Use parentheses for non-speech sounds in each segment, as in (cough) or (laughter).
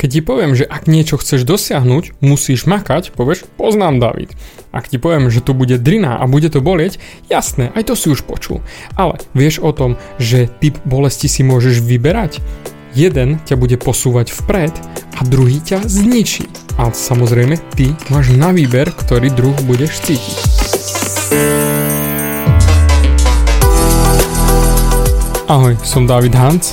Keď ti poviem, že ak niečo chceš dosiahnuť, musíš makať, povieš, poznám David. Ak ti poviem, že tu bude drina a bude to bolieť, jasné, aj to si už počul. Ale vieš o tom, že typ bolesti si môžeš vyberať? Jeden ťa bude posúvať vpred a druhý ťa zničí. A samozrejme, ty máš na výber, ktorý druh budeš cítiť. Ahoj, som David Hans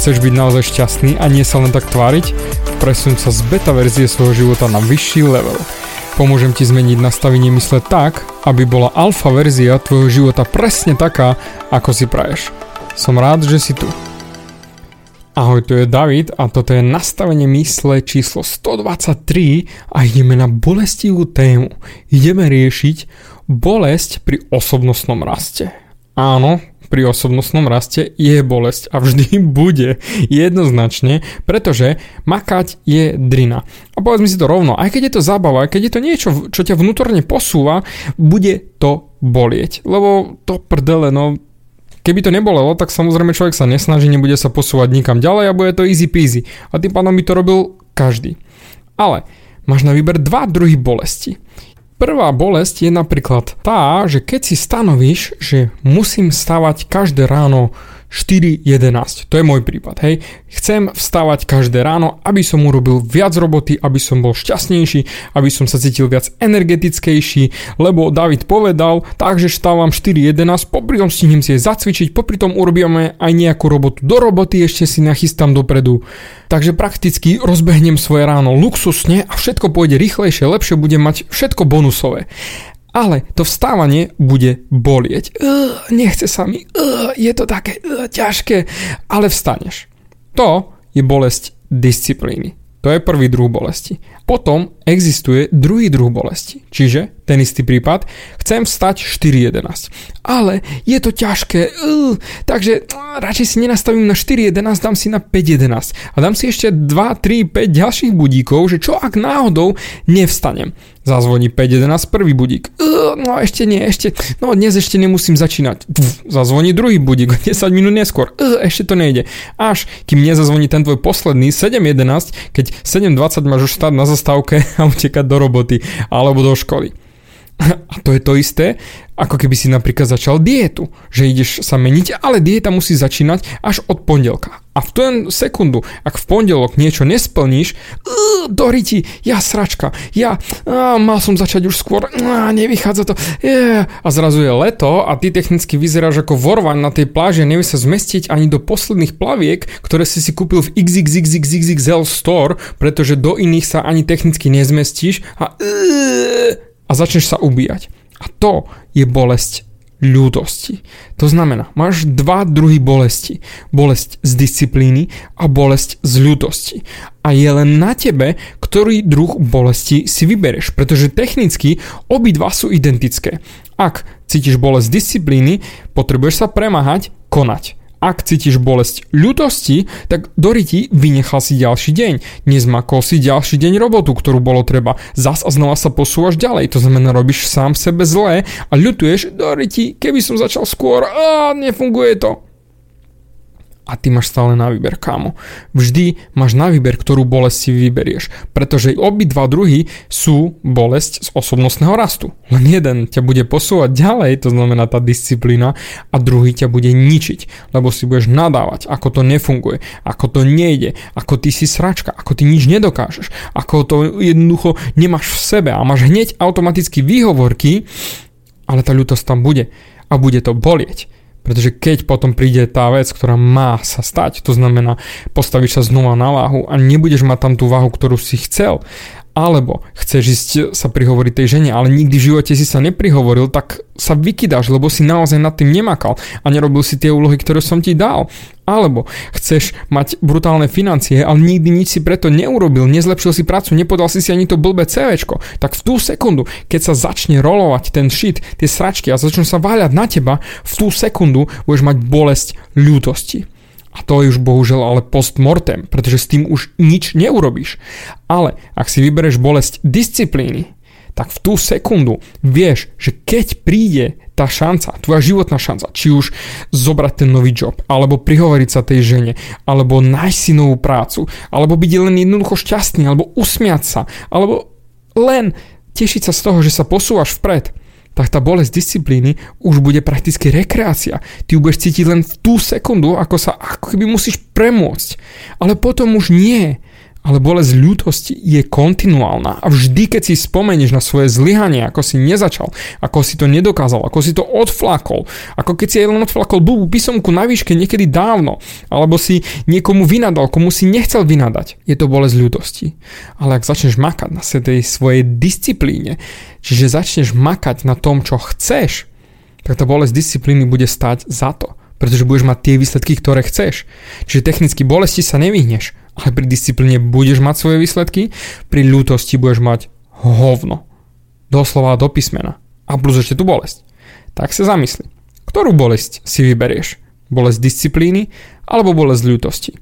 Chceš byť naozaj šťastný a nie sa len tak tváriť? Presun sa z beta verzie svojho života na vyšší level. Pomôžem ti zmeniť nastavenie mysle tak, aby bola alfa verzia tvojho života presne taká, ako si praješ. Som rád, že si tu. Ahoj, tu je David a toto je nastavenie mysle číslo 123 a ideme na bolestivú tému. Ideme riešiť bolesť pri osobnostnom raste. Áno, pri osobnostnom raste je bolesť a vždy (laughs) bude jednoznačne, pretože makať je drina. A povedzme si to rovno, aj keď je to zábava, aj keď je to niečo, čo ťa vnútorne posúva, bude to bolieť. Lebo to prdele, no Keby to nebolelo, tak samozrejme človek sa nesnaží, nebude sa posúvať nikam ďalej a bude to easy peasy. A tým pádom by to robil každý. Ale máš na výber dva druhy bolesti. Prvá bolesť je napríklad tá, že keď si stanovíš, že musím stavať každé ráno 4.11. To je môj prípad, hej. Chcem vstávať každé ráno, aby som urobil viac roboty, aby som bol šťastnejší, aby som sa cítil viac energetickejší, lebo David povedal, takže vstávam 4.11, popri tom stihnem si je zacvičiť, popri tom urobíme aj nejakú robotu do roboty, ešte si nachystám dopredu. Takže prakticky rozbehnem svoje ráno luxusne a všetko pôjde rýchlejšie, lepšie, budem mať všetko bonusové. Ale to vstávanie bude bolieť. Uh, nechce sa mi, je to také ťažké, ale vstaneš. To je bolesť disciplíny. To je prvý druh bolesti. Potom existuje druhý druh bolesti, čiže ten istý prípad, chcem vstať 4.11. Ale je to ťažké, uh, takže uh, radšej si nenastavím na 4.11, dám si na 5.11 a dám si ešte 2, 3, 5 ďalších budíkov, že čo ak náhodou nevstanem. Zazvoní 5.11 prvý budík. No ešte nie, ešte, no dnes ešte nemusím začínať. Zazvoní druhý budík, 10 minút neskôr. Ešte to nejde. Až kým nezazvoní ten tvoj posledný 7.11, keď 7.20 máš už stať na zastávke (laughs) a utekať do roboty alebo do školy. (laughs) A to je to isté, ako keby si napríklad začal dietu, že ideš sa meniť, ale dieta musí začínať až od pondelka. A v ten sekundu, ak v pondelok niečo nesplníš, uh, doriti, ja sračka, ja uh, mal som začať už skôr, uh, nevychádza to, yeah. a zrazu je leto a ty technicky vyzeráš ako vorvan na tej pláži a nevie sa zmestiť ani do posledných plaviek, ktoré si si kúpil v XXXXXL store, pretože do iných sa ani technicky nezmestíš a uh, a začneš sa ubíjať. A to je bolesť ľútosti. To znamená, máš dva druhy bolesti. Bolesť z disciplíny a bolesť z ľútosti. A je len na tebe, ktorý druh bolesti si vybereš, pretože technicky obidva sú identické. Ak cítiš bolesť disciplíny, potrebuješ sa premáhať, konať. Ak cítiš bolesť ľutosti, tak Doriti vynechal si ďalší deň. Nezmakol si ďalší deň robotu, ktorú bolo treba. Zas a znova sa posúvaš ďalej. To znamená, robíš sám sebe zlé a ľutuješ, Doriti, keby som začal skôr, a nefunguje to a ty máš stále na výber, kámo. Vždy máš na výber, ktorú bolesť si vyberieš, pretože obidva druhy sú bolesť z osobnostného rastu. Len jeden ťa bude posúvať ďalej, to znamená tá disciplína, a druhý ťa bude ničiť, lebo si budeš nadávať, ako to nefunguje, ako to nejde, ako ty si sračka, ako ty nič nedokážeš, ako to jednoducho nemáš v sebe a máš hneď automaticky výhovorky, ale tá ľutosť tam bude a bude to bolieť. Pretože keď potom príde tá vec, ktorá má sa stať, to znamená postavíš sa znova na váhu a nebudeš mať tam tú váhu, ktorú si chcel Alebo chceš ísť sa prihovoriť tej žene, ale nikdy v živote si sa neprihovoril, tak sa vykydáš, lebo si naozaj nad tým nemakal a nerobil si tie úlohy, ktoré som ti dal. Alebo chceš mať brutálne financie, ale nikdy nič si preto neurobil, nezlepšil si prácu, nepodal si si ani to blbé CVčko. Tak v tú sekundu, keď sa začne rolovať ten shit, tie sračky a začnú sa váľať na teba, v tú sekundu budeš mať bolesť ľútosti. A to je už bohužiaľ ale postmortem, pretože s tým už nič neurobíš. Ale ak si vybereš bolesť disciplíny, tak v tú sekundu vieš, že keď príde tá šanca, tvoja životná šanca, či už zobrať ten nový job, alebo prihovoriť sa tej žene, alebo nájsť si novú prácu, alebo byť len jednoducho šťastný, alebo usmiať sa, alebo len tešiť sa z toho, že sa posúvaš vpred, tak tá bolesť disciplíny už bude prakticky rekreácia. Ty ju budeš cítiť len v tú sekundu, ako sa ako keby musíš premôcť. Ale potom už nie. Ale bolesť ľútosti je kontinuálna a vždy, keď si spomenieš na svoje zlyhanie, ako si nezačal, ako si to nedokázal, ako si to odflakol, ako keď si aj len odflakol blbú písomku na výške niekedy dávno, alebo si niekomu vynadal, komu si nechcel vynadať, je to bolesť ľútosti. Ale ak začneš makať na tej svojej disciplíne, čiže začneš makať na tom, čo chceš, tak tá bolesť disciplíny bude stať za to pretože budeš mať tie výsledky, ktoré chceš. Čiže technicky bolesti sa nevyhneš, ale pri disciplíne budeš mať svoje výsledky, pri ľútosti budeš mať hovno. Doslova do písmena. A plus ešte tu bolesť. Tak sa zamysli. Ktorú bolesť si vyberieš? Bolesť disciplíny alebo bolesť ľútosti?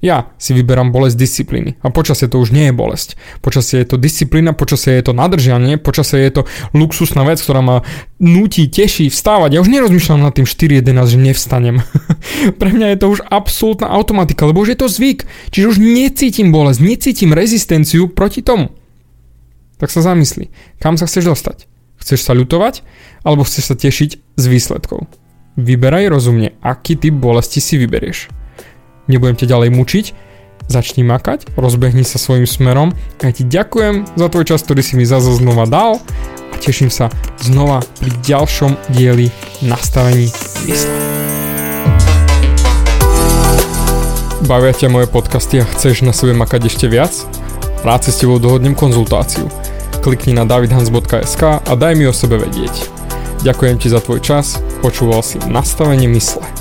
Ja si vyberám bolesť disciplíny a počasie to už nie je bolesť. Počasie je to disciplína, počasie je to nadržanie, počasie je to luxusná vec, ktorá ma nutí, teší vstávať. Ja už nerozmýšľam nad tým 4.11, že nevstanem. (laughs) Pre mňa je to už absolútna automatika, lebo už je to zvyk. Čiže už necítim bolesť, necítim rezistenciu proti tomu. Tak sa zamysli, kam sa chceš dostať? Chceš sa ľutovať, alebo chceš sa tešiť z výsledkov? Vyberaj rozumne, aký typ bolesti si vyberieš nebudem ťa ďalej mučiť, začni makať, rozbehni sa svojim smerom a ja ti ďakujem za tvoj čas, ktorý si mi zase znova dal a teším sa znova pri ďalšom dieli nastavení mysle. Bavia ťa moje podcasty a chceš na sebe makať ešte viac? Rád si s tebou dohodnem konzultáciu. Klikni na davidhans.sk a daj mi o sebe vedieť. Ďakujem ti za tvoj čas, počúval si nastavenie mysle.